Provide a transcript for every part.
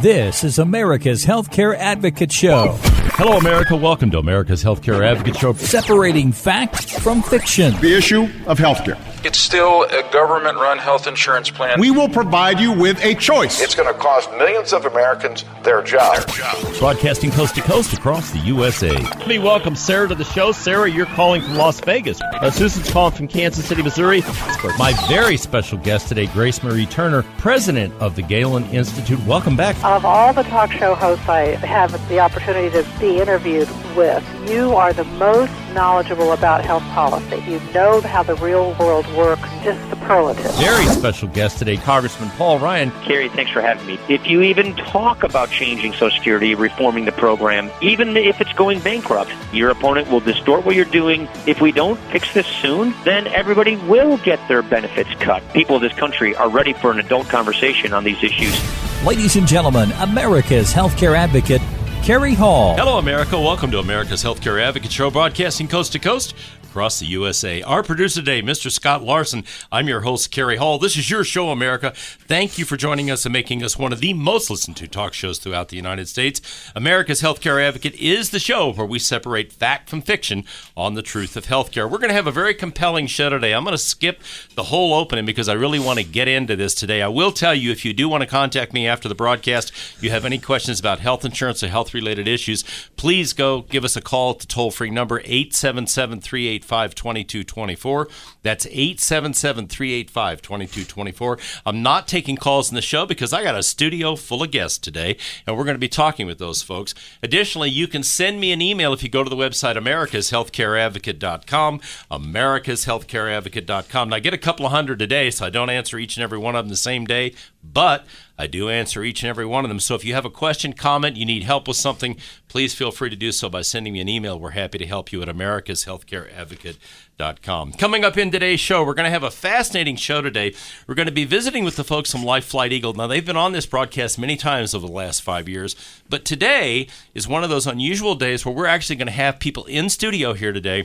This is America's Healthcare Advocate Show. Hello, America. Welcome to America's Healthcare Advocate Show. Separating fact from fiction. The issue of healthcare. It's still a government run health insurance plan. We will provide you with a choice. It's going to cost millions of Americans their jobs. Broadcasting coast to coast across the USA. Let me welcome Sarah to the show. Sarah, you're calling from Las Vegas. Uh, Susan's calling from Kansas City, Missouri. My very special guest today, Grace Marie Turner, president of the Galen Institute. Welcome back. Of all the talk show hosts I have the opportunity to be interviewed with, you are the most knowledgeable about health policy. You know how the real world works, just superlative. Very special guest today, Congressman Paul Ryan. Kerry, thanks for having me. If you even talk about changing Social Security, reforming the program, even if it's going bankrupt, your opponent will distort what you're doing. If we don't fix this soon, then everybody will get their benefits cut. People of this country are ready for an adult conversation on these issues. Ladies and gentlemen, America's healthcare advocate, Kerry Hall. Hello, America. Welcome to America's Healthcare Advocate Show, broadcasting coast to coast across the USA. Our producer today, Mr. Scott Larson. I'm your host, Kerry Hall. This is your show, America. Thank you for joining us and making us one of the most listened to talk shows throughout the United States. America's Healthcare Advocate is the show where we separate fact from fiction on the truth of healthcare. We're going to have a very compelling show today. I'm going to skip the whole opening because I really want to get into this today. I will tell you if you do want to contact me after the broadcast, you have any questions about health insurance or health related issues, please go give us a call at the toll free number 877 385 2224. That's 877 385 2224. I'm not taking calls in the show because I got a studio full of guests today, and we're going to be talking with those folks. Additionally, you can send me an email if you go to the website americashealthcareadvocate.com, americashealthcareadvocate.com. Now, I get a couple of hundred a day, so I don't answer each and every one of them the same day, but I do answer each and every one of them. So if you have a question, comment, you need help with something, please feel free to do so by sending me an email. We're happy to help you at americashealthcareadvocate.com. Coming up in today's show, we're going to have a fascinating show today. We're going to be visiting with the folks from Life Flight Eagle. Now, they've been on this broadcast many times over the last five years, but today is one of those unusual days where we're actually going to have people in studio here today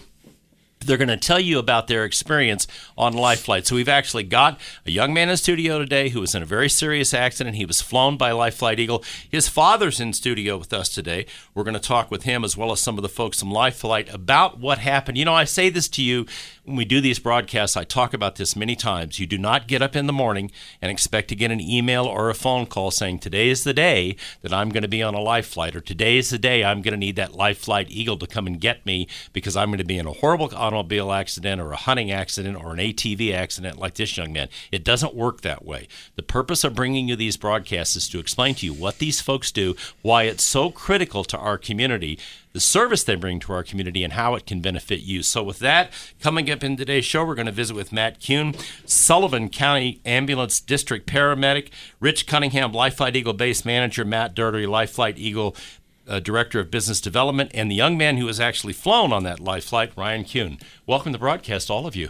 they're going to tell you about their experience on life flight. So we've actually got a young man in studio today who was in a very serious accident. He was flown by Life Flight Eagle. His father's in studio with us today. We're going to talk with him as well as some of the folks from Life Flight about what happened. You know, I say this to you when we do these broadcasts, I talk about this many times. You do not get up in the morning and expect to get an email or a phone call saying, Today is the day that I'm going to be on a life flight, or today is the day I'm going to need that life flight eagle to come and get me because I'm going to be in a horrible automobile accident or a hunting accident or an ATV accident like this young man. It doesn't work that way. The purpose of bringing you these broadcasts is to explain to you what these folks do, why it's so critical to our community the service they bring to our community and how it can benefit you. So, with that, coming up in today's show, we're going to visit with Matt Kuhn, Sullivan County Ambulance District paramedic, Rich Cunningham, Life Flight Eagle base manager, Matt Doherty, Life Flight Eagle uh, director of business development, and the young man who was actually flown on that life flight, Ryan Kuhn. Welcome to the broadcast, all of you.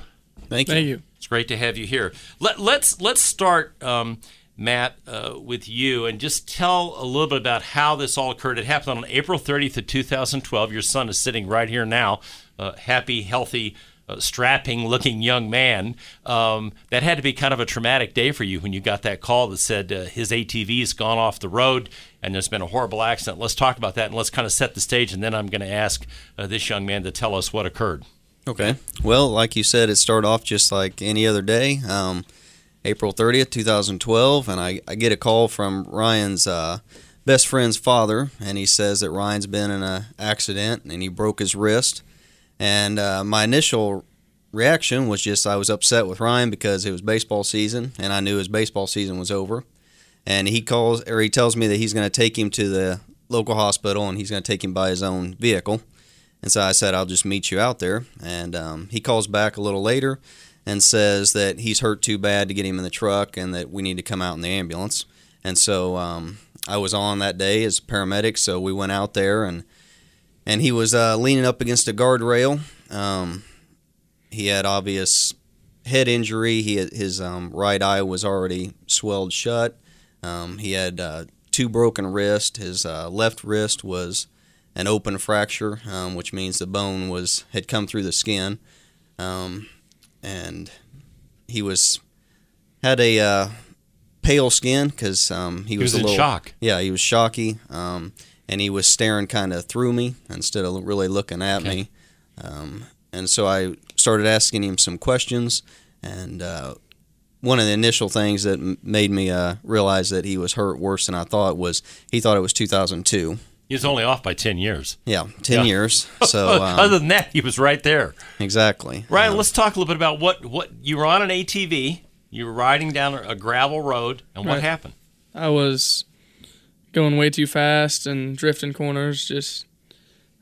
Thank you. Thank you. It's great to have you here. Let, let's let's start. Um, Matt, uh, with you, and just tell a little bit about how this all occurred. It happened on April 30th of 2012. Your son is sitting right here now, uh, happy, healthy, uh, strapping-looking young man. Um, that had to be kind of a traumatic day for you when you got that call that said uh, his ATV's gone off the road and there's been a horrible accident. Let's talk about that and let's kind of set the stage, and then I'm going to ask uh, this young man to tell us what occurred. Okay. Well, like you said, it started off just like any other day. Um, April 30th, 2012, and I, I get a call from Ryan's uh, best friend's father, and he says that Ryan's been in an accident and he broke his wrist. And uh, my initial reaction was just I was upset with Ryan because it was baseball season, and I knew his baseball season was over. And he calls or he tells me that he's going to take him to the local hospital and he's going to take him by his own vehicle. And so I said, I'll just meet you out there. And um, he calls back a little later and says that he's hurt too bad to get him in the truck and that we need to come out in the ambulance. And so um, I was on that day as a paramedic, so we went out there and and he was uh, leaning up against a guardrail. Um, he had obvious head injury. He had, his um, right eye was already swelled shut. Um, he had uh, two broken wrists. His uh, left wrist was an open fracture, um, which means the bone was had come through the skin. Um, and he was had a uh, pale skin because um, he, was was, a in little shock. Yeah, he was shocky, um, and he was staring kind of through me instead of really looking at me. Um, and so I started asking him some questions, and uh, one of the initial things that m- made me uh, realize that he was hurt worse than I thought was he thought it was 2002. He was only off by 10 years. Yeah, 10 Yeah. years. So um, Other than that, he was right there. exactly. Ryan, Um, let's talk a little bit about what, what you were on an ATV. You were riding down a gravel road, and what Right. happened? I was going way too fast and drifting corners. Just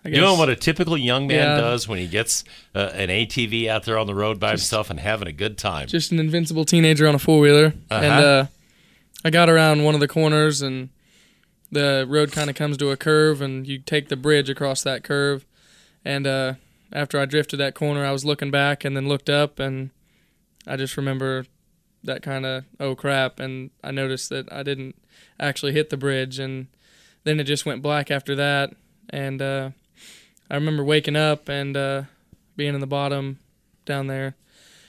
I guess Doing what a typical young man Yeah. does when he gets uh, an ATV out there on the road by himself and having a good time. just an invincible teenager on a four wheeler, and Uh-huh. uh, I got around one of the corners, and the road kind of comes to a curve, and you take the bridge across that curve. And uh, after I drifted that corner, I was looking back and then looked up, and I just remember that kind of oh crap, and I noticed that I didn't actually hit the bridge, and then it just went black after that, and uh, I remember waking up and uh, being in the bottom down there.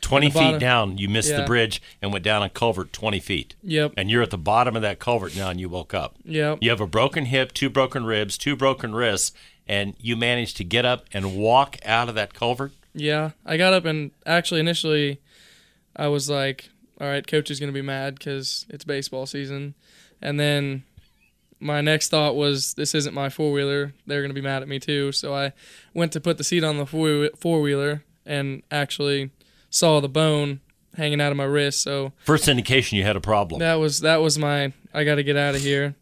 20 feet bottom- down, you missed the bridge and went down a culvert 20 feet. Yep. And you're at the bottom of that culvert now, and you woke up. Yep. You have a broken hip, two broken ribs, two broken wrists, and you managed to get up and walk out of that culvert. Yeah, I got up and actually initially, I was like, "All right, coach is gonna be mad because it's baseball season," and then my next thought was, "This isn't my four wheeler. They're gonna be mad at me too." So I went to put the seat on the four wheeler and actually saw the bone hanging out of my wrist. So First indication you had a problem. that was that was my I got to get out of here,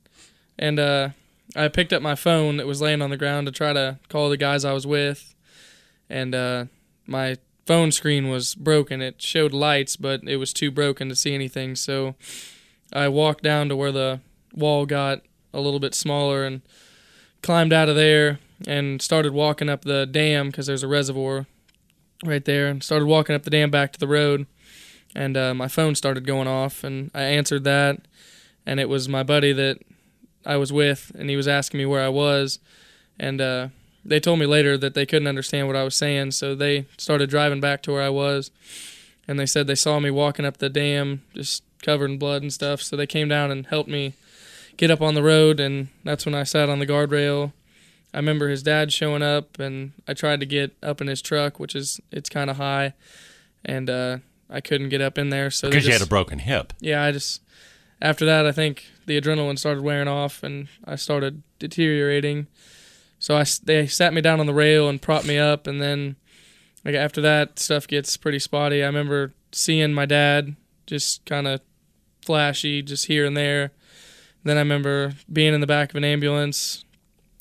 and uh, I picked up my phone that was laying on the ground to try to call the guys I was with, and uh, my phone screen was broken. It showed lights, but it was too broken to see anything. So I walked down to where the wall got a little bit smaller and climbed out of there and started walking up the dam because there's a reservoir right there and started walking up the dam back to the road. And uh, my phone started going off and i answered that. And it was my buddy that i was with and he was asking me where i was. And uh, they told me later that they couldn't understand what i was saying. So they started driving back to where i was. And they said they saw me walking up the dam just covered in blood and stuff. So they came down and helped me get up on the road. And that's when i sat on the guardrail I remember his dad showing up, and I tried to get up in his truck, which is it's kind of high, and uh, I couldn't get up in there. So they because you had a broken hip. yeah, I just after that, I think the adrenaline started wearing off, and I started deteriorating. So I they sat me down on the rail and propped me up, and then like after that, stuff gets pretty spotty. I remember seeing my dad just kind of flashy, just here and there. Then I remember being in the back of an ambulance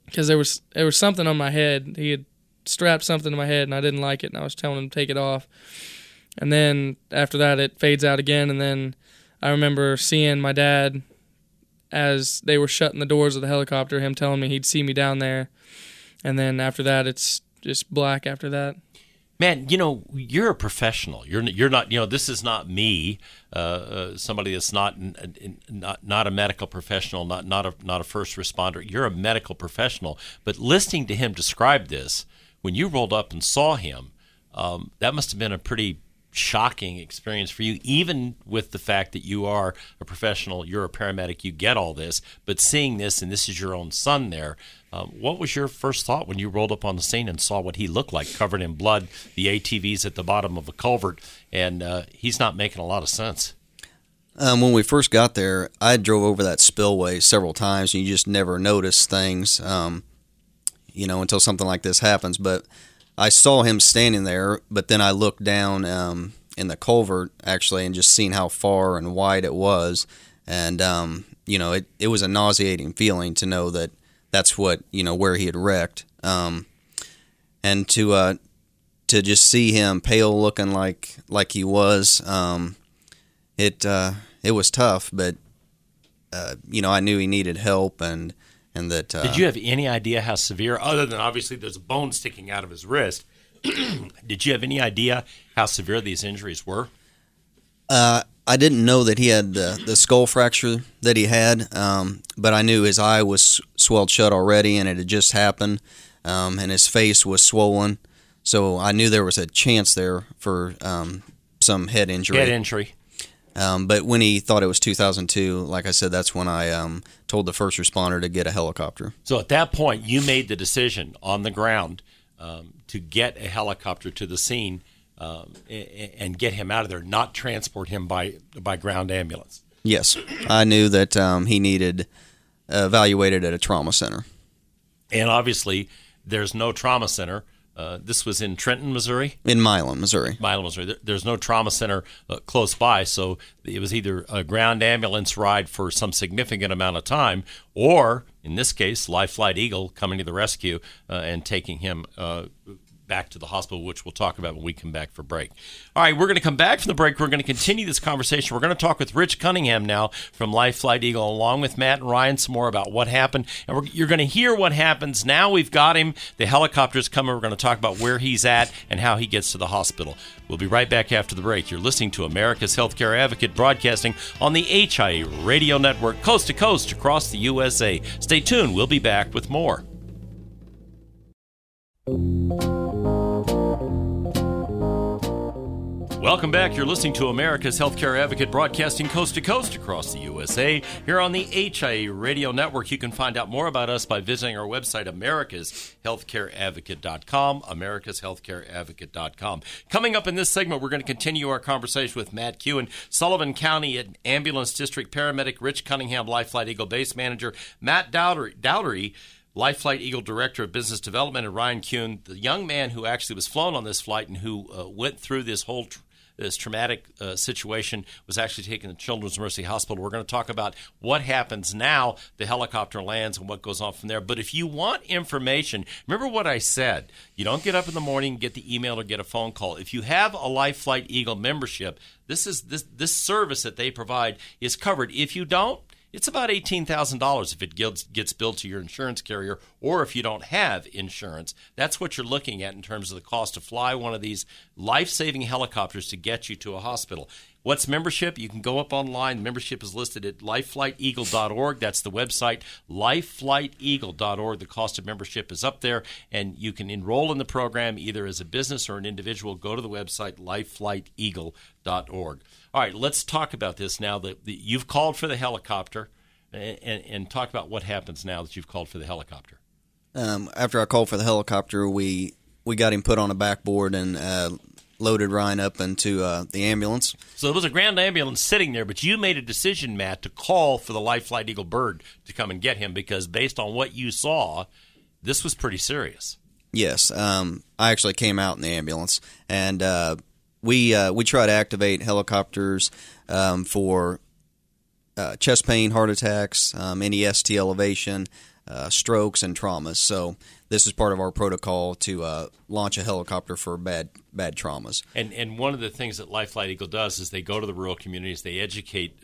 because there was there was something on my head. He had strapped something to my head, and I didn't like it, and I was telling him to take it off. And then after that, it fades out again, and then I remember seeing my dad as they were shutting the doors of the helicopter. Him telling me he'd see me down there, and then after that, it's just black. After that, Man, you know, you're a professional. You're you're not. You know, this is not me, uh, uh, somebody that's not not not a medical professional, not not a not a first responder. You're a medical professional. But listening to him describe this, when you rolled up and saw him, um, that must have been a pretty shocking experience for you, even with the fact that you are a professional, you're a paramedic, you get all this, but seeing this and this is your own son there, um, what was your first thought when you rolled up on the scene and saw what he looked like, covered in blood, the ATVs at the bottom of a culvert, and uh, he's not making a lot of sense? Um, when we first got there, I drove over that spillway several times, and you just never notice things, um, you know, until something like this happens. But I saw him standing there, but then I looked down um, in the culvert actually, and just seeing how far and wide it was, and um, you know, it, it was a nauseating feeling to know that that's what you know where he had wrecked, um, and to uh, to just see him pale looking like like he was. Um, it uh, it was tough, but uh, you know I knew he needed help, and and that uh, Did you have any idea how severe, other than obviously there's a bone sticking out of his wrist? Did you have any idea how severe these injuries were? Uh, I didn't know that he had the, the skull fracture that he had, um, but I knew his eye was swelled shut already, and it had just happened, um, and his face was swollen. So I knew there was a chance there for um, some head injury. Head injury. Um, but when he thought it was 2002, like I said, that's when I um, told the first responder to get a helicopter. So at that point, you made the decision on the ground um, to get a helicopter to the scene um, and get him out of there, not transport him by by ground ambulance. Yes, I knew that um, he needed evaluated at a trauma center. And obviously, there's no trauma center. Uh, this was in Trenton, Missouri. In Milan, Missouri. Milan, Missouri. There's no trauma center uh, close by, so it was either a ground ambulance ride for some significant amount of time, or in this case, Life Flight Eagle coming to the rescue uh, and taking him uh, back to the hospital, which we'll talk about when we come back for break. All right, we're going to come back from the break. We're going to continue this conversation. We're going to talk with Rich Cunningham now from Life Flight Eagle, along with Matt and Ryan, some more about what happened. And you're going to hear what happens. Now we've got him. The helicopter's coming. We're going to talk about where he's at and how he gets to the hospital. We'll be right back after the break. You're listening to America's Healthcare Advocate broadcasting on the HIA Radio Network, coast to coast across the USA. Stay tuned. We'll be back with more. Welcome back. You're listening to America's Healthcare Advocate broadcasting coast to coast across the USA. Here on the HIA Radio Network, you can find out more about us by visiting our website, americashealthcareadvocate.com, americashealthcareadvocate.com. Coming up in this segment, we're going to continue our conversation with Matt Kuhn, Sullivan County Ambulance District Paramedic, Rich Cunningham, Life Flight Eagle Base Manager, Matt Dowdery, Dowdery Life Flight Eagle Director of Business Development, and Ryan Kuhn, the young man who actually was flown on this flight and who uh, went through this whole tr- this traumatic uh, situation was actually taken to Children's Mercy Hospital. We're going to talk about what happens now the helicopter lands and what goes on from there. But if you want information, remember what I said. You don't get up in the morning, get the email, or get a phone call. If you have a Life Flight Eagle membership, this is this this service that they provide is covered. If you don't, it's about $18,000 if it gets, billed to your insurance carrier or if you don't have insurance. That's what you're looking at in terms of the cost to fly one of these life saving helicopters to get you to a hospital. What's membership? You can go up online. Membership is listed at lifeflighteagle.org. That's the website, lifeflighteagle.org. The cost of membership is up there, and you can enroll in the program either as a business or an individual. Go to the website, lifeflighteagle.org. All right, let's talk about this now that you've called for the helicopter and, and, and, talk about what happens now that you've called for the helicopter. Um, after I called for the helicopter, we we got him put on a backboard and uh, loaded Ryan up into uh, the ambulance. So there was a ground ambulance sitting there, but you made a decision, Matt, to call for the Life Flight Eagle Bird to come and get him because based on what you saw, this was pretty serious. Yes, um, I actually came out in the ambulance and uh, we uh, we try to activate helicopters um, for uh, chest pain, heart attacks, um, any ST elevation, uh, strokes, and traumas. So this is part of our protocol to uh, launch a helicopter for bad bad traumas. And and one of the things that Life Flight Eagle does is they go to the rural communities, they educate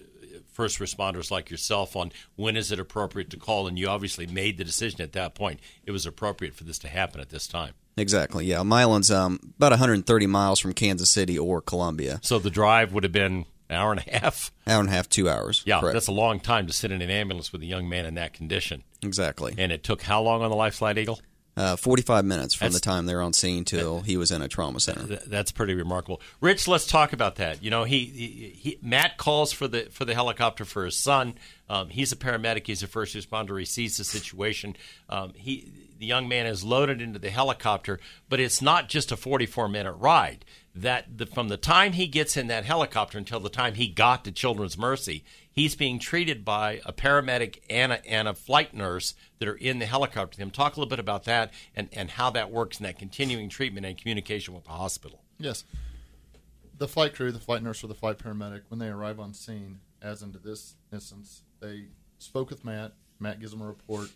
first responders like yourself on when is it appropriate to call and you obviously made the decision at that point it was appropriate for this to happen at this time Exactly. Yeah, Milan's um, about 130 miles from Kansas City or Columbia. So the drive would have been an hour and a half. Hour and a half, two hours. Yeah, correct. that's a long time to sit in an ambulance with a young man in that condition. Exactly. And it took how long on the Life Flight Eagle? Uh, 45 minutes from that's, the time they're on scene till he was in a trauma center. That's pretty remarkable. Rich, let's talk about that. You know, he, he, he Matt calls for the for the helicopter for his son. Um, he's a paramedic. He's a first responder. He sees the situation. Um, he the young man is loaded into the helicopter, but it's not just a 44 minute ride. That the, from the time he gets in that helicopter until the time he got to Children's Mercy, he's being treated by a paramedic and a, and a flight nurse that are in the helicopter with him. Talk a little bit about that and, and how that works and that continuing treatment and communication with the hospital. Yes. The flight crew, the flight nurse, or the flight paramedic, when they arrive on scene, as into this instance, they spoke with Matt. Matt gives them a report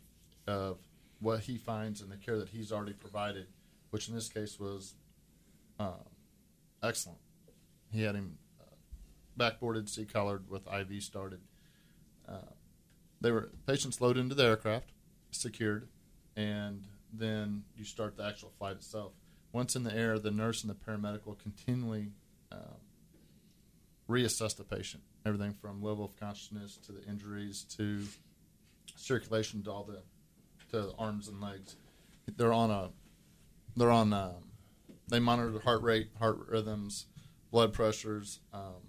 of what he finds and the care that he's already provided, which in this case was uh, excellent. He had him backboarded, C-collared with IV started. Uh, they were patients loaded into the aircraft, secured, and then you start the actual flight itself. Once in the air, the nurse and the paramedic will continually um, reassess the patient. Everything from level of consciousness to the injuries to circulation to all the to the arms and legs. They're on a, they're on, a, um, they monitor the heart rate, heart rhythms, blood pressures, um,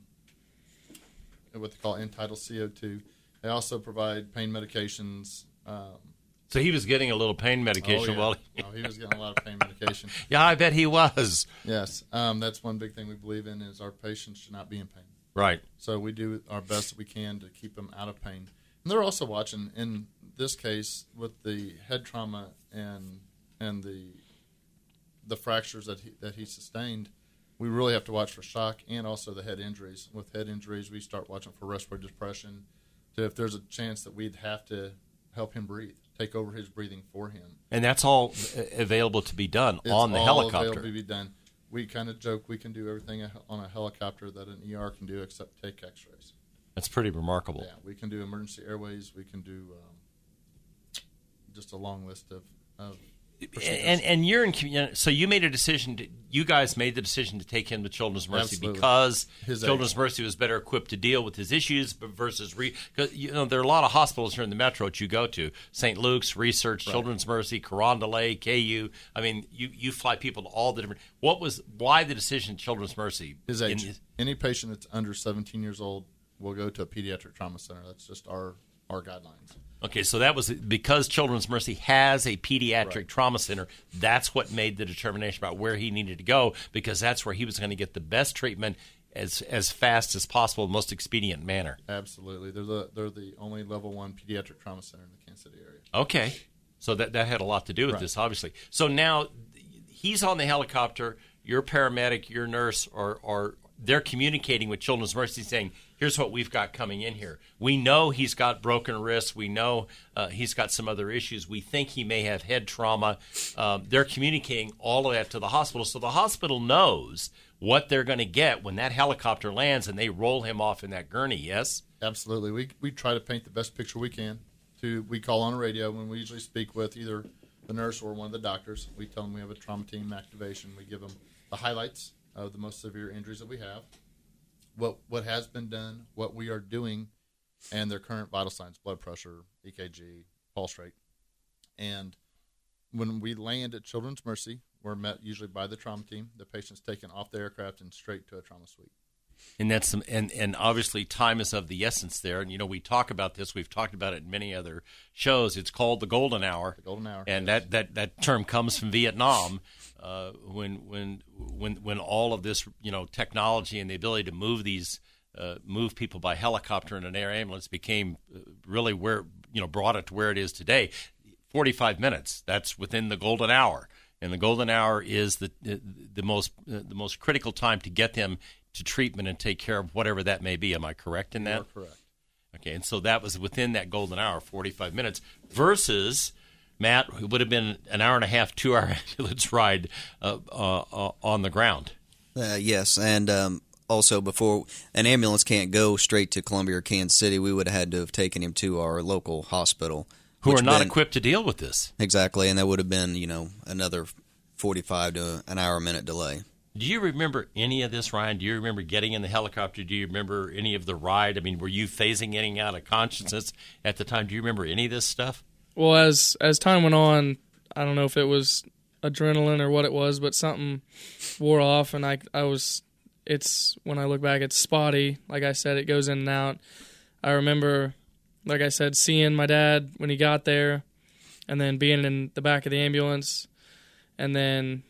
what they call end-tidal CO2. They also provide pain medications. Um, So he was getting a little pain medication oh, yeah. while. oh, he was getting a lot of pain medication. yeah, I bet he was. Yes, um, that's one big thing we believe in is our patients should not be in pain. Right. So we do our best we can to keep them out of pain. And they're also watching in this case with the head trauma and and the the fractures that he that he sustained. We really have to watch for shock and also the head injuries. With head injuries, we start watching for respiratory depression. So if there's a chance that we'd have to help him breathe, take over his breathing for him. And that's all available to be done It's on the all helicopter. Available to be done. We kind of joke we can do everything on a helicopter that an ER can do except take X-rays. That's pretty remarkable. Yeah, we can do emergency airways. We can do um, just a long list of. of. And and you're in so you made a decision to you guys made the decision to take him to Children's Mercy Absolutely. because His Children's age. Mercy was better equipped to deal with his issues versus re because you know there are a lot of hospitals here in the metro that you go to St. Luke's Research Children's Mercy Carondelet KU I mean you you fly people to all the different what was why the decision Children's Mercy his age. Any patient that's under 17 years old will go to a pediatric trauma center. That's just our our guidelines. Okay, so that was because Children's Mercy has a pediatric Right. trauma center. That's what made the determination about where he needed to go because that's where he was going to get the best treatment as as fast as possible, the most expedient manner. Absolutely, they're the they're the only level one pediatric trauma center in the Kansas City area. Okay, so that that had a lot to do with Right. this, obviously. So now he's on the helicopter. Your paramedic, your nurse, or or they're communicating with Children's Mercy, saying, "Here's what we've got coming in here. We know he's got broken wrists. We know uh, he's got some other issues. We think he may have head trauma." Um, they're communicating all of that to the hospital, so the hospital knows what they're going to get when that helicopter lands and they roll him off in that gurney. Yes. Absolutely, we we try to paint the best picture we can. To we call on a radio when we usually speak with either the nurse or one of the doctors. We tell them we have a trauma team activation. We give them the highlights of the most severe injuries that we have, what what has been done, what we are doing, and their current vital signs: blood pressure, EKG, pulse rate. And when we land at Children's Mercy, we're met usually by the trauma team. The patient's taken off the aircraft and straight to a trauma suite. And that's some and and obviously time is of the essence there. And you know we talk about this. We've talked about it in many other shows. It's called the golden hour. The golden hour, and yes. that that that term comes from vietnam uh, when when when when all of this you know technology and the ability to move these uh, move people by helicopter and an air ambulance became uh, really where you know brought it to where it is today. 45 minutes. That's within the golden hour. And the golden hour is the the, the most uh, the most critical time to get them to treatment and take care of whatever that may be am i correct in that You are correct. Okay, and so that was within that golden hour, 45 minutes, versus Matt, it would have been an hour and a half, two hour ambulance ride uh, uh, uh, on the ground. Uh, yes, and um, also before an ambulance can't go straight to Columbia or Kansas City, we would have had to have taken him to our local hospital, Who are not been- equipped to deal with this. exactly, and that would have been you know another forty-five to an hour minute delay. Do you remember any of this, Ryan? Do you remember getting in the helicopter? Do you remember any of the ride? I mean, were you phasing in and out of consciousness at the time? Do you remember any of this stuff? Well, as as time went on, I don't know if it was adrenaline or what it was, but something wore off, and I I was. It's when I look back, it's spotty. Like I said, it goes in and out. I remember, like I said, seeing my dad when he got there, and then being in the back of the ambulance, and then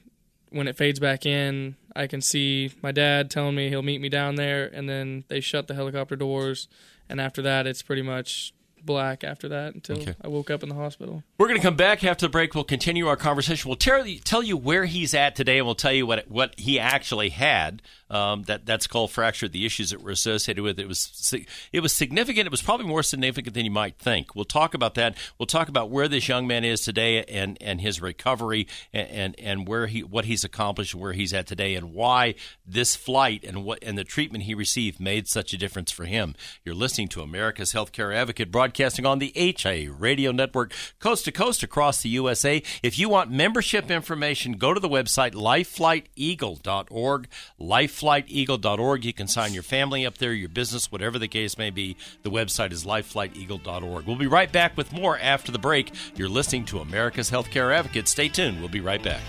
when it fades back in, I can see my dad telling me he'll meet me down there, and then they shut the helicopter doors, and after that, it's pretty much black after that until Okay. I woke up in the hospital. We're going to come back after the break. We'll continue our conversation. We'll tell you, tell you where he's at today, and we'll tell you what what he actually had. Um, that that skull fracture, the issues that were associated with it was it was significant. It was probably more significant than you might think. We'll talk about that. We'll talk about where this young man is today and and his recovery and and, and where he what he's accomplished and where he's at today and why this flight and what and the treatment he received made such a difference for him. You're listening to America's Healthcare Advocate broadcasting on the HIA radio network coast to coast across the USA. If you want membership information, go to the website lifeflighteagle.org, lifeflighteagle.org. You can sign your family up there, your business, whatever the case may be. The website is lifeflighteagle.org. We'll be right back with more after the break. You're listening to America's Healthcare Advocate. Stay tuned. We'll be right back.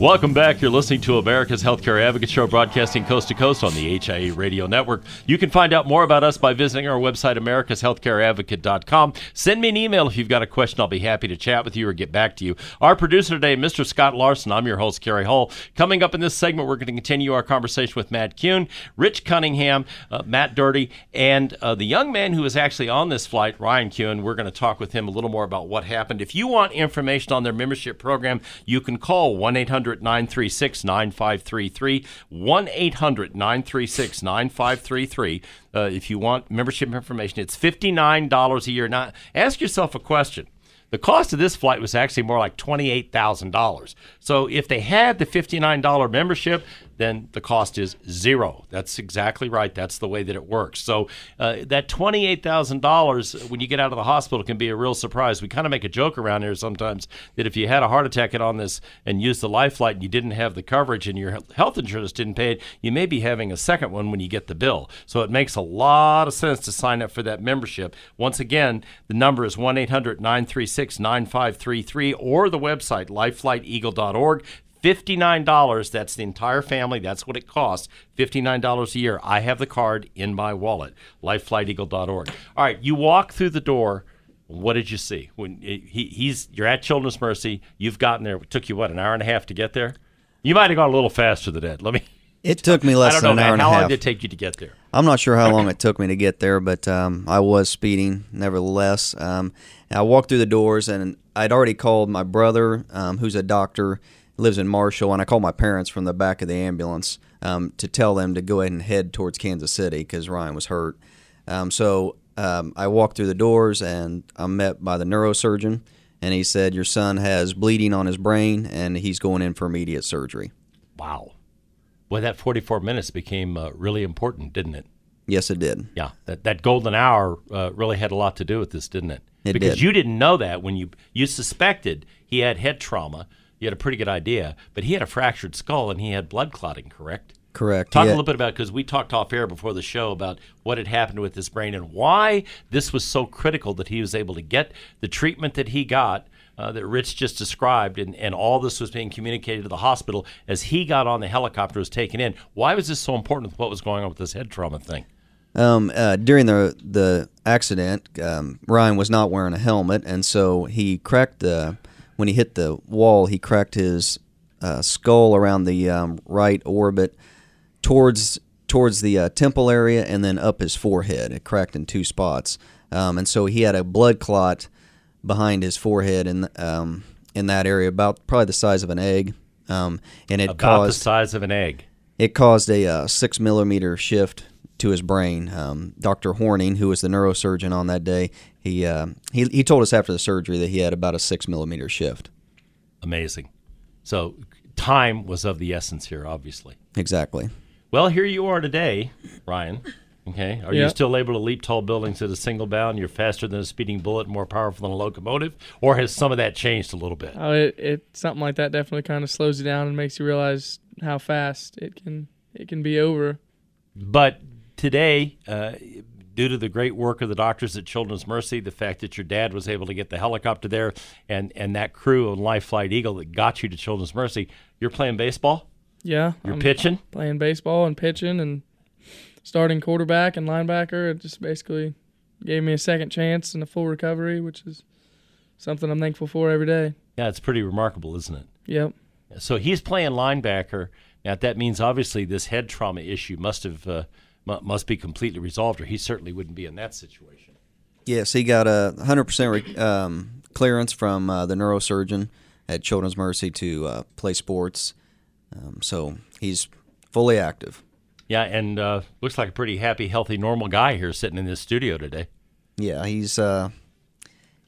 Welcome back. You're listening to America's Healthcare Advocate Show, broadcasting coast to coast on the HIA Radio Network. You can find out more about us by visiting our website, americashealthcareadvocate.com. Send me an email if you've got a question. I'll be happy to chat with you or get back to you. Our producer today, Mr. Scott Larson. I'm your host, Kerry Hall. Coming up in this segment, we're going to continue our conversation with Matt Kuhn, Rich Cunningham, uh, Matt Doherty, and uh, the young man who was actually on this flight, Ryan Kuhn. We're going to talk with him a little more about what happened. If you want information on their membership program, you can call 1 800 936 9533. 1 800 936 9533. Uh, if you want membership information, it's $59 a year. Now, ask yourself a question. The cost of this flight was actually more like $28,000. So if they had the $59 membership, then the cost is zero. That's exactly right. That's the way that it works. So uh, that $28,000 when you get out of the hospital can be a real surprise. We kind of make a joke around here sometimes that if you had a heart attack and on this and used the life flight and you didn't have the coverage and your health insurance didn't pay it, you may be having a second one when you get the bill. So it makes a lot of sense to sign up for that membership. Once again, the number is 1 800 936 9533 or the website lifeflighteagle.org. $59. That's the entire family. That's what it costs. $59 a year. I have the card in my wallet. Lifeflighteagle.org. All right, you walk through the door. What did you see? When he, he's you're at Children's Mercy, you've gotten there. It took you what, an hour and a half to get there? You might have gone a little faster than that. Let me It took me less than know, an hour man. and a half. How long did it take you to get there? I'm not sure how long it took me to get there, but um, I was speeding nevertheless. Um, I walked through the doors, and I'd already called my brother, um, who's a doctor, lives in Marshall, and I called my parents from the back of the ambulance um, to tell them to go ahead and head towards Kansas City because Ryan was hurt. Um, so um, I walked through the doors, and I'm met by the neurosurgeon, and he said, "Your son has bleeding on his brain, and he's going in for immediate surgery." Wow. Well, that 44 minutes became uh, really important, didn't it? Yes, it did. Yeah, that, that golden hour uh, really had a lot to do with this, didn't it? It because did. you didn't know that when you you suspected he had head trauma. You had a pretty good idea, but he had a fractured skull and he had blood clotting. Correct. Correct. Talk He a little bit about because we talked off air before the show about what had happened with his brain and why this was so critical that he was able to get the treatment that he got. Uh, that Rich just described, and, and all this was being communicated to the hospital as he got on the helicopter, was taken in. Why was this so important with what was going on with this head trauma thing? Um, uh, during the the accident, um, Ryan was not wearing a helmet, and so he cracked the when he hit the wall. He cracked his uh, skull around the um, right orbit towards towards the uh, temple area, and then up his forehead. It cracked in two spots, um, and so he had a blood clot behind his forehead in um, in that area, about probably the size of an egg, um, and it About caused the size of an egg. it caused a uh, six millimeter shift to his brain. Um, Dr. Horning, who was the neurosurgeon on that day, he, uh, he he told us after the surgery that he had about a six millimeter shift. Amazing. So time was of the essence here, obviously. Exactly. Well, here you are today, Ryan. Okay. Are Yeah. you still able to leap tall buildings at a single bound? You're faster than a speeding bullet, more powerful than a locomotive, or has some of that changed a little bit? Oh, it, it something like that definitely kind of slows you down and makes you realize how fast it can it can be over. But today, uh, due to the great work of the doctors at Children's Mercy, the fact that your dad was able to get the helicopter there, and and that crew on Life Flight Eagle that got you to Children's Mercy, you're playing baseball. Yeah, You're I'm pitching. playing baseball and pitching and starting quarterback and linebacker. It just basically gave me a second chance and a full recovery, which is something I'm thankful for every day. Yeah, it's pretty remarkable, isn't it? Yep. So he's playing linebacker. Now that means obviously this head trauma issue must have uh, must be completely resolved, or he certainly wouldn't be in that situation. Yes, he got a 100% um, clearance from uh, the neurosurgeon at Children's Mercy to uh, play sports. Um, so he's fully active. Yeah, and uh, looks like a pretty happy, healthy, normal guy here sitting in this studio today. Yeah, he's uh,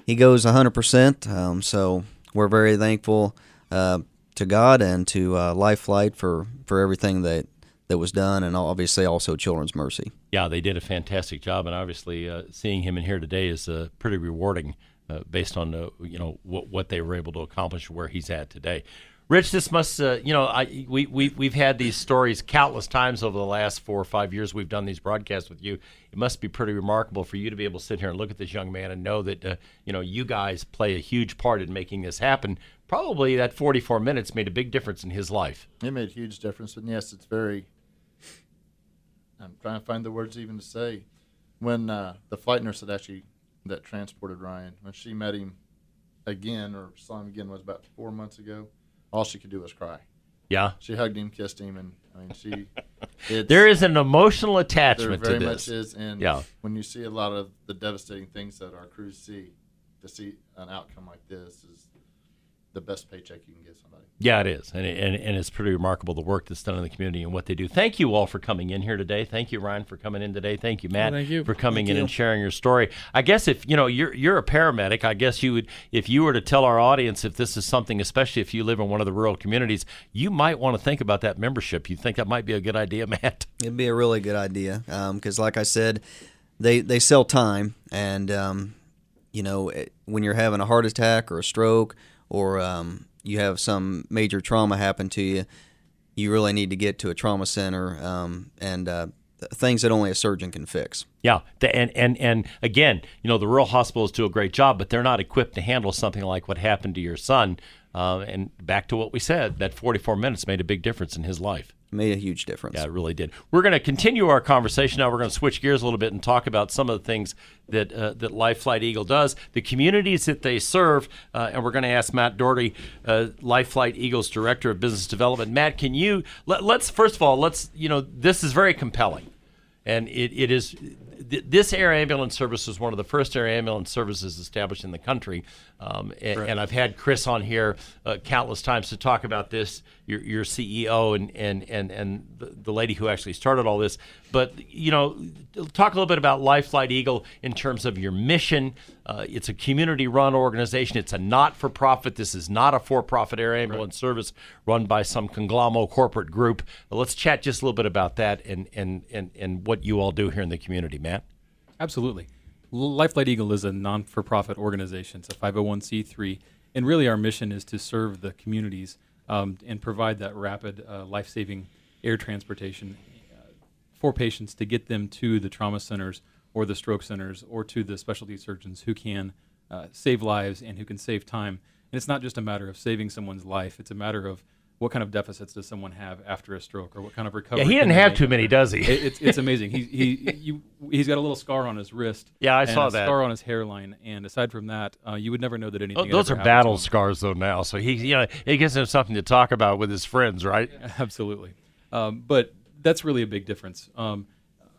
he goes a 100%. Um, so we're very thankful uh, to God and to uh, Life Flight for, for everything that, that was done, and obviously also Children's Mercy. Yeah, they did a fantastic job, and obviously uh, seeing him in here today is uh, pretty rewarding, uh, based on uh, you know what what they were able to accomplish where he's at today. Rich, this must uh, you know I we we we've had these stories countless times over the last four or five years we've done these broadcasts with you. It must be pretty remarkable for you to be able to sit here and look at this young man and know that uh, you know you guys play a huge part in making this happen. Probably that 44 minutes made a big difference in his life. It made a huge difference, and yes, it's very. I'm trying to find the words even to say. When uh, the flight nurse that actually that transported Ryan, when she met him again or saw him again was about four months ago, all she could do was cry. Yeah. She hugged him, kissed him, and I mean she. It's, There is an emotional there attachment very to much this. is, and Yeah. when you see a lot of the devastating things that our crews see, to see an outcome like this is the best paycheck you can give somebody. Yeah, it is, and, and and it's pretty remarkable the work that's done in the community and what they do. Thank you all for coming in here today. Thank you, Ryan, for coming in today. Thank you, Matt, thank you. for coming Thank in you. and sharing your story. I guess if you know you're you're a paramedic, I guess you would if you were to tell our audience if this is something, especially if you live in one of the rural communities, you might want to think about that membership. You think that might be a good idea, Matt? It'd be a really good idea because, like I said, they they sell time, and um, you know it- when you're having a heart attack or a stroke or um, you have some major trauma happen to you, you really need to get to a trauma center um, and uh, things that only a surgeon can fix. Yeah, and and and again, you know, the rural hospitals do a great job, but they're not equipped to handle something like what happened to your son. Uh, and back to what we said, that 44 minutes made a big difference in his life. Made a huge difference. Yeah, it really did. We're going to continue our conversation now. We're going to switch gears a little bit and talk about some of the things that uh, that Life Flight Eagle does, the communities that they serve, uh, and we're going to ask Matt Doherty, uh, Life Flight Eagle's director of business development. Matt, can you let, let's first of all let's you know this is very compelling, and it, it is th- this air ambulance service was one of the first air ambulance services established in the country, um, and, and I've had Chris on here uh, countless times to talk about this. Your, your CEO and and and and the, the lady who actually started all this. But you know, talk a little bit about Life Flight Eagle in terms of your mission. Uh, it's a community-run organization. It's a not-for-profit. This is not a for-profit air ambulance service run by some conglomerate corporate group. let's chat just a little bit about that and and and and what you all do here in the community, Matt. Absolutely. LifeFlight Eagle is a non for profit organization. It's a 501c3. And really, our mission is to serve the communities um, and provide that rapid, uh, life saving air transportation uh, for patients to get them to the trauma centers or the stroke centers or to the specialty surgeons who can uh, save lives and who can save time. And it's not just a matter of saving someone's life, it's a matter of what kind of deficits does someone have after a stroke or what kind of recovery. Yeah, he didn't have too many, does he? It- it's, it's amazing. He, he, you, he's got a little scar on his wrist. Yeah, I and saw a that. Scar on his hairline, and aside from that, uh, you would never know that anything. Oh, those are battle scars though now, so he you know it gives him something to talk about with his friends, right? Absolutely. Um, but that's really a big difference. Um,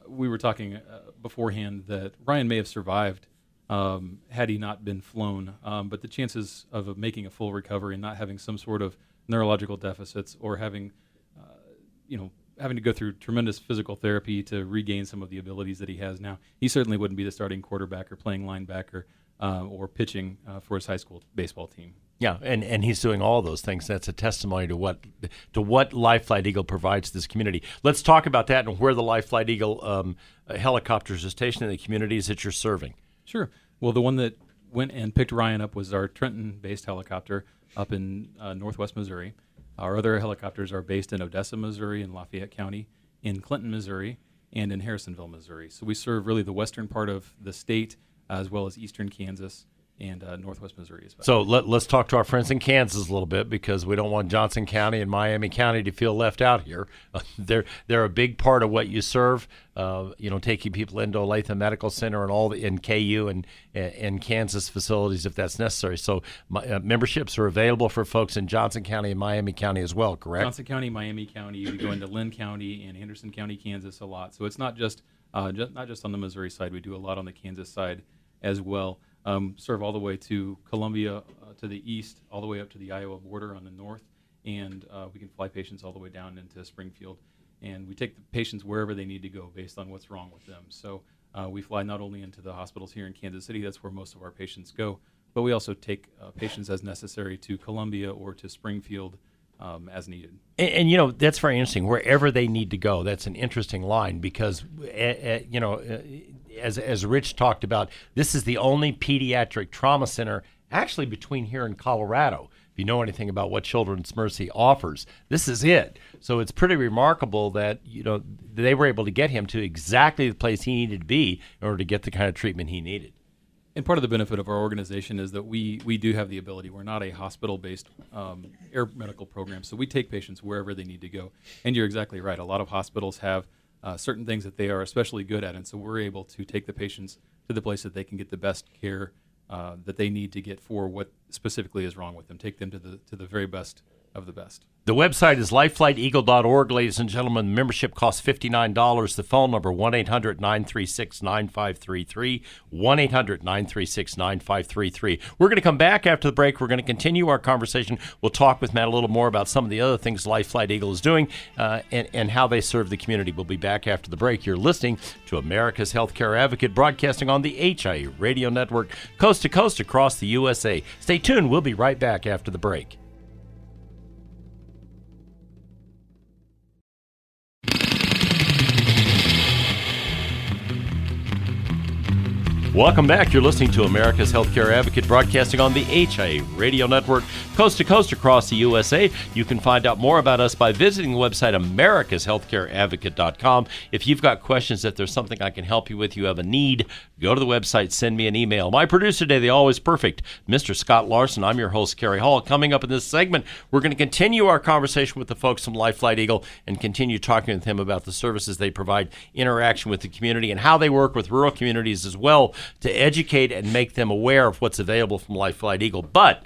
we were talking uh, beforehand that Ryan may have survived um, had he not been flown, um, but the chances of making a full recovery and not having some sort of neurological deficits or having, uh, you know, having to go through tremendous physical therapy to regain some of the abilities that he has now, he certainly wouldn't be the starting quarterback or playing linebacker uh, or pitching uh, for his high school baseball team. Yeah, and, and he's doing all those things. That's a testimony to what to what Life Flight Eagle provides to this community. Let's talk about that and where the Life Flight Eagle um, helicopters are stationed in the communities that you're serving. Sure. Well, the one that went and picked Ryan up was our Trenton-based helicopter up in uh, northwest Missouri. Our other helicopters are based in Odessa, Missouri, in Lafayette County, in Clinton, Missouri, and in Harrisonville, Missouri. So we serve really the western part of the state as well as eastern Kansas and uh, northwest Missouri as well. So let, let's talk to our friends in Kansas a little bit because we don't want Johnson County and Miami County to feel left out here. they're they're a big part of what you serve. Uh, you know, taking people into Olathe Medical Center and all the in KU and and Kansas facilities if that's necessary. So my, uh, memberships are available for folks in Johnson County and Miami County as well. Correct? Johnson County, Miami County. We go into Linn County and Anderson County, Kansas a lot. So it's not just uh, ju- not just on the Missouri side. We do a lot on the Kansas side as well. Um, serve all the way to Columbia uh, to the east, all the way up to the Iowa border on the north, and uh, we can fly patients all the way down into Springfield. And we take the patients wherever they need to go based on what's wrong with them. So uh, we fly not only into the hospitals here in Kansas City, that's where most of our patients go, but we also take uh, patients as necessary to Columbia or to Springfield um, as needed. And, and you know that's very interesting. Wherever they need to go, that's an interesting line because uh, uh, you know, uh, as as Rich talked about, this is the only pediatric trauma center actually between here and Colorado. If you know anything about what Children's Mercy offers, this is it. So it's pretty remarkable that you know they were able to get him to exactly the place he needed to be in order to get the kind of treatment he needed. And part of the benefit of our organization is that we we do have the ability. We're not a hospital-based um, air medical program, so we take patients wherever they need to go. And you're exactly right. A lot of hospitals have uh, certain things that they are especially good at, and so we're able to take the patients to the place that they can get the best care uh, that they need to get for what specifically is wrong with them. Take them to the to the very best of the best. The website is lifeflighteagle.org, ladies and gentlemen. Membership costs $59. The phone number, 1 800 936 9533. 1 800 936 9533. We're going to come back after the break. We're going to continue our conversation. We'll talk with Matt a little more about some of the other things Life Flight Eagle is doing uh, and, and how they serve the community. We'll be back after the break. You're listening to America's Healthcare Advocate, broadcasting on the HIE radio network, coast to coast across the USA. Stay tuned. We'll be right back after the break. Welcome back. You're listening to America's Healthcare Advocate broadcasting on the HIA radio network, coast to coast across the USA. You can find out more about us by visiting the website americashealthcareadvocate.com. If you've got questions, if there's something I can help you with, you have a need, go to the website, send me an email. My producer today, the always perfect, Mr. Scott Larson. I'm your host, Kerry Hall. Coming up in this segment, we're going to continue our conversation with the folks from Life Flight Eagle and continue talking with him about the services they provide, interaction with the community, and how they work with rural communities as well to educate and make them aware of what's available from Life Flight Eagle. But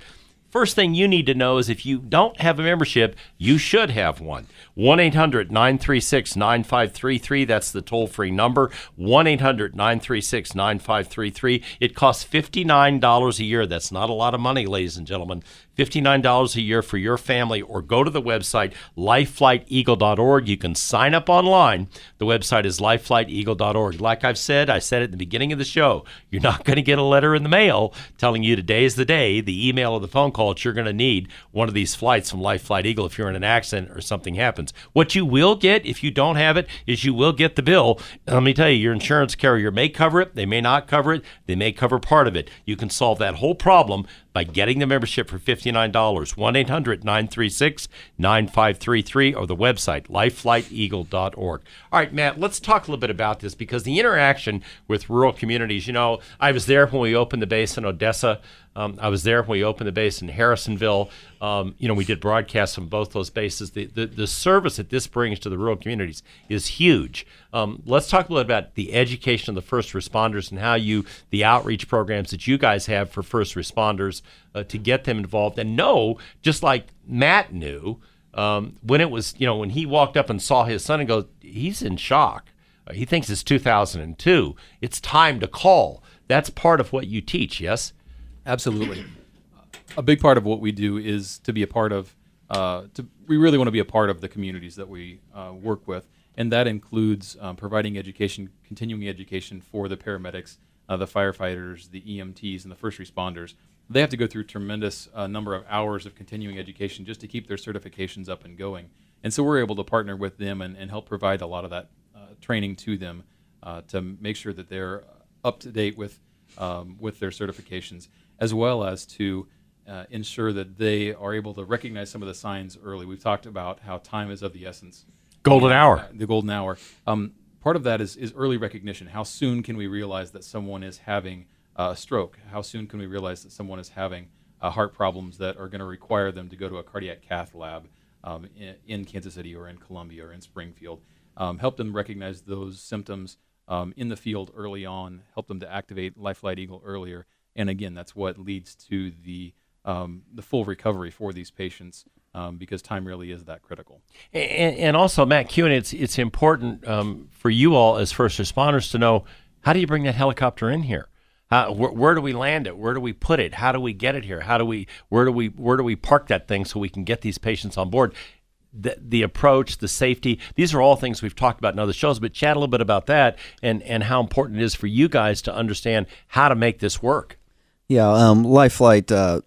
First thing you need to know is if you don't have a membership, you should have one. 1 800 936 9533. That's the toll free number. 1 800 936 9533. It costs $59 a year. That's not a lot of money, ladies and gentlemen. $59 a year for your family, or go to the website lifeflighteagle.org. You can sign up online. The website is lifeflighteagle.org. Like I've said, I said at the beginning of the show, you're not going to get a letter in the mail telling you today is the day, the email or the phone call that you're going to need one of these flights from Life Flight Eagle if you're in an accident or something happens. What you will get if you don't have it is you will get the bill. Let me tell you, your insurance carrier may cover it, they may not cover it, they may cover part of it. You can solve that whole problem by getting the membership for $59. 1 800 936 9533 or the website lifeflighteagle.org. All right, Matt, let's talk a little bit about this because the interaction with rural communities, you know, I was there when we opened the base in Odessa. Um, I was there when we opened the base in Harrisonville. Um, you know, we did broadcasts from both those bases. The, the, the service that this brings to the rural communities is huge. Um, let's talk a little bit about the education of the first responders and how you, the outreach programs that you guys have for first responders uh, to get them involved and know, just like Matt knew, um, when it was, you know, when he walked up and saw his son and goes, he's in shock. Uh, he thinks it's 2002. It's time to call. That's part of what you teach, yes? Absolutely. a big part of what we do is to be a part of. Uh, to, we really want to be a part of the communities that we uh, work with, and that includes um, providing education, continuing education for the paramedics, uh, the firefighters, the EMTs, and the first responders. They have to go through tremendous uh, number of hours of continuing education just to keep their certifications up and going. And so we're able to partner with them and, and help provide a lot of that uh, training to them uh, to make sure that they're up to date with um, with their certifications as well as to uh, ensure that they are able to recognize some of the signs early. We've talked about how time is of the essence. Golden hour. Uh, the golden hour. Um, part of that is, is early recognition. How soon can we realize that someone is having a stroke? How soon can we realize that someone is having uh, heart problems that are going to require them to go to a cardiac cath lab um, in, in, Kansas City or in Columbia or in Springfield? Um, help them recognize those symptoms um, in the field early on, help them to activate Life Flight Eagle earlier, and again, that's what leads to the um, the full recovery for these patients um, because time really is that critical. And, and also, Matt Kuhn, it's it's important um, for you all as first responders to know how do you bring that helicopter in here. How, wh- where do we land it? Where do we put it? How do we get it here? How do we where do we where do we park that thing so we can get these patients on board? The, the approach, the safety, these are all things we've talked about in other shows, but chat a little bit about that and, and how important it is for you guys to understand how to make this work. Yeah, um, Life Flight uh,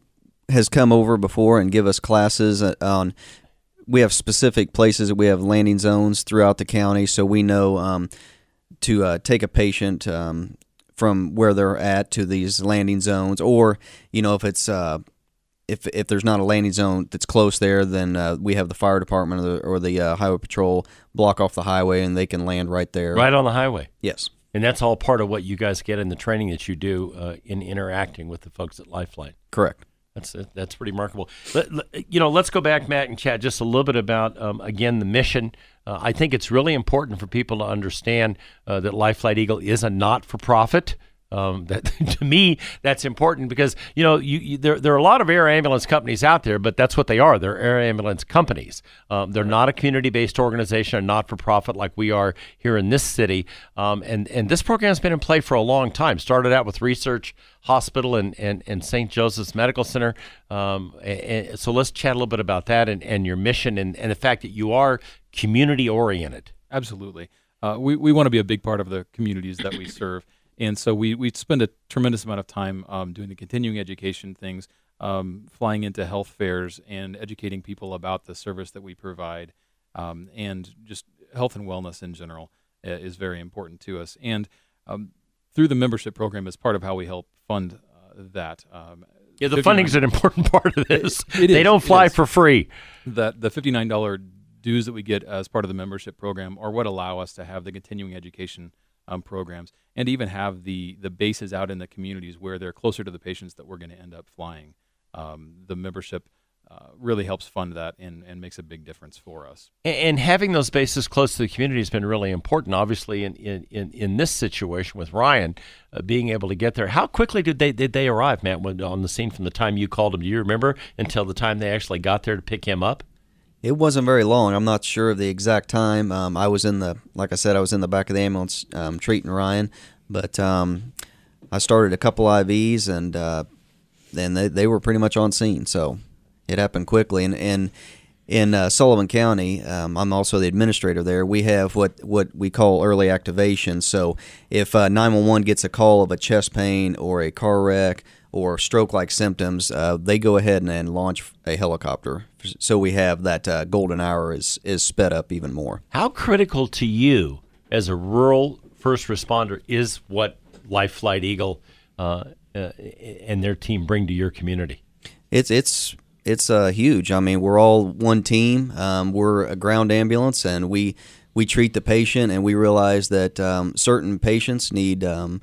has come over before and give us classes uh, on. We have specific places. We have landing zones throughout the county, so we know um, to uh, take a patient um, from where they're at to these landing zones, or you know if it's uh, if if there's not a landing zone that's close there, then uh, we have the fire department or the, or the uh, highway patrol block off the highway, and they can land right there. Right on the highway. Yes. And that's all part of what you guys get in the training that you do uh, in interacting with the folks at Lifeline. Correct. That's that's pretty remarkable. Let, let, you know, let's go back, Matt and Chad, just a little bit about um, again the mission. Uh, I think it's really important for people to understand uh, that Life Flight Eagle is a not-for-profit. Um, that to me, that's important because you know you, you, there there are a lot of air ambulance companies out there, but that's what they are. They're air ambulance companies. Um, they're not a community-based organization, a not-for-profit like we are here in this city. Um, and and this program's been in play for a long time. Started out with Research Hospital and and, and St. Joseph's Medical Center. Um, and, so let's chat a little bit about that and, and your mission and, and the fact that you are community-oriented. Absolutely. Uh, we we want to be a big part of the communities that we serve. And so we, we spend a tremendous amount of time um, doing the continuing education things, um, flying into health fairs and educating people about the service that we provide, um, and just health and wellness in general uh, is very important to us. And um, through the membership program is part of how we help fund uh, that. Um, yeah, the funding is an important part of this. It, it they is, don't fly for free. That the fifty nine dollar dues that we get as part of the membership program are what allow us to have the continuing education um, programs and even have the the bases out in the communities where they're closer to the patients that we're going to end up flying. Um, the membership uh, really helps fund that and, and makes a big difference for us. And, and having those bases close to the community has been really important. Obviously, in in, in, this situation with Bryan, uh, being able to get there. How quickly did they did they arrive, Matt, when, on the scene from the time you called him? Do you remember until the time they actually got there to pick him up? It wasn't very long. I'm not sure of the exact time. Um, I was in the, like I said, I was in the back of the ambulance um, treating Bryan, but um, I started a couple IVs, and uh, then they, they were pretty much on scene. So it happened quickly. And, and in uh, Sullivan County, um, I'm also the administrator there. We have what, what we call early activation. So if uh, 911 gets a call of a chest pain or a car wreck or stroke-like symptoms, uh, they go ahead and, and, launch a helicopter. So we have that uh, golden hour is is sped up even more. How critical to you as a rural first responder is what Life Flight Eagle uh, uh and their team bring to your community? It's it's it's uh, huge. I mean, we're all one team. Um, we're a ground ambulance, and we we treat the patient, and we realize that um, certain patients need um,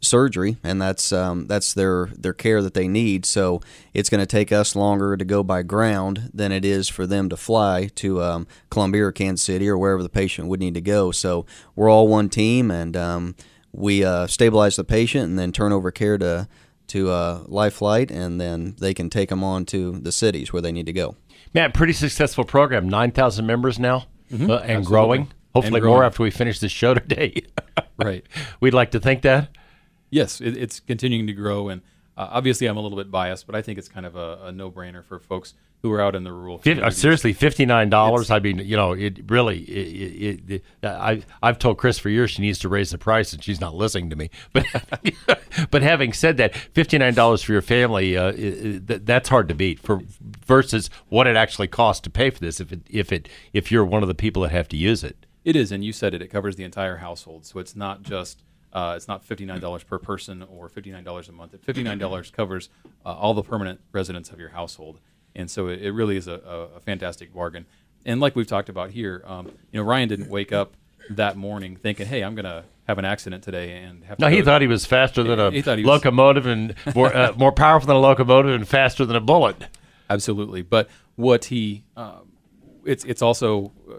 surgery, and that's um, that's their their care that they need. So it's going to take us longer to go by ground than it is for them to fly to um, Columbia or Kansas City or wherever the patient would need to go. So we're all one team, and um, we uh, stabilize the patient and then turn over care to to uh, Life Flight, and then they can take them on to the cities where they need to go. Man, pretty successful program. Nine thousand members now, mm-hmm. uh, and Absolutely. growing. Hopefully, and growing. more after we finish this show today. right. We'd like to think that. Yes, it, it's continuing to grow, and uh, obviously I'm a little bit biased, but I think it's kind of a, a no-brainer for folks who are out in the rural. Uh, seriously, fifty nine dollars. I mean, you know, it really. It, it, it, I I've told Chris for years she needs to raise the price, and she's not listening to me. But but having said that, fifty nine dollars for your family, uh, that's hard to beat. For versus what it actually costs to pay for this, if it if it if you're one of the people that have to use it. It is, and you said it. It covers the entire household, so it's not just uh, it's not $59 per person or $59 a month. $59 covers uh, all the permanent residents of your household. And so it, it really is a, a, fantastic bargain. And like we've talked about here, um, you know, Bryan didn't wake up that morning thinking, hey, I'm going to have an accident today and have no, he thought he was faster than a locomotive and more, uh, more powerful than a locomotive and faster than a bullet. Absolutely. But what he, um, it's, it's also uh,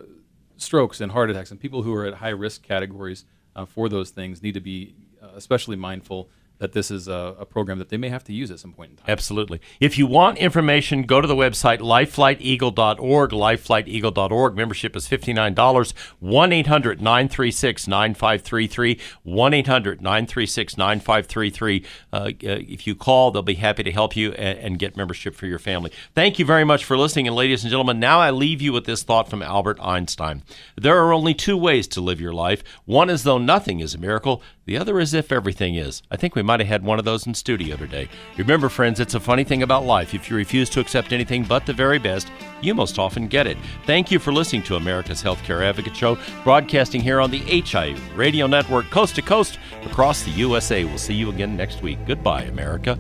strokes and heart attacks and people who are at high risk categories for those things need to be uh, especially mindful that this is a, a, program that they may have to use at some point in time. Absolutely. If you want information, go to the website lifeflighteagle.org. Lifeflighteagle.org. Membership is $59. 1 800 936 9533. 1 800 936 9533. Uh, if you call, they'll be happy to help you and, and get membership for your family. Thank you very much for listening. And, ladies and gentlemen, now I leave you with this thought from Albert Einstein There are only two ways to live your life. One is though nothing is a miracle, the other is if everything is. I think we might have had one of those in studio today. Remember, friends, it's a funny thing about life. If you refuse to accept anything but the very best, you most often get it. Thank you for listening to America's Healthcare Advocate Show, broadcasting here on the HI Radio Network, coast to coast across the USA. We'll see you again next week. Goodbye, America.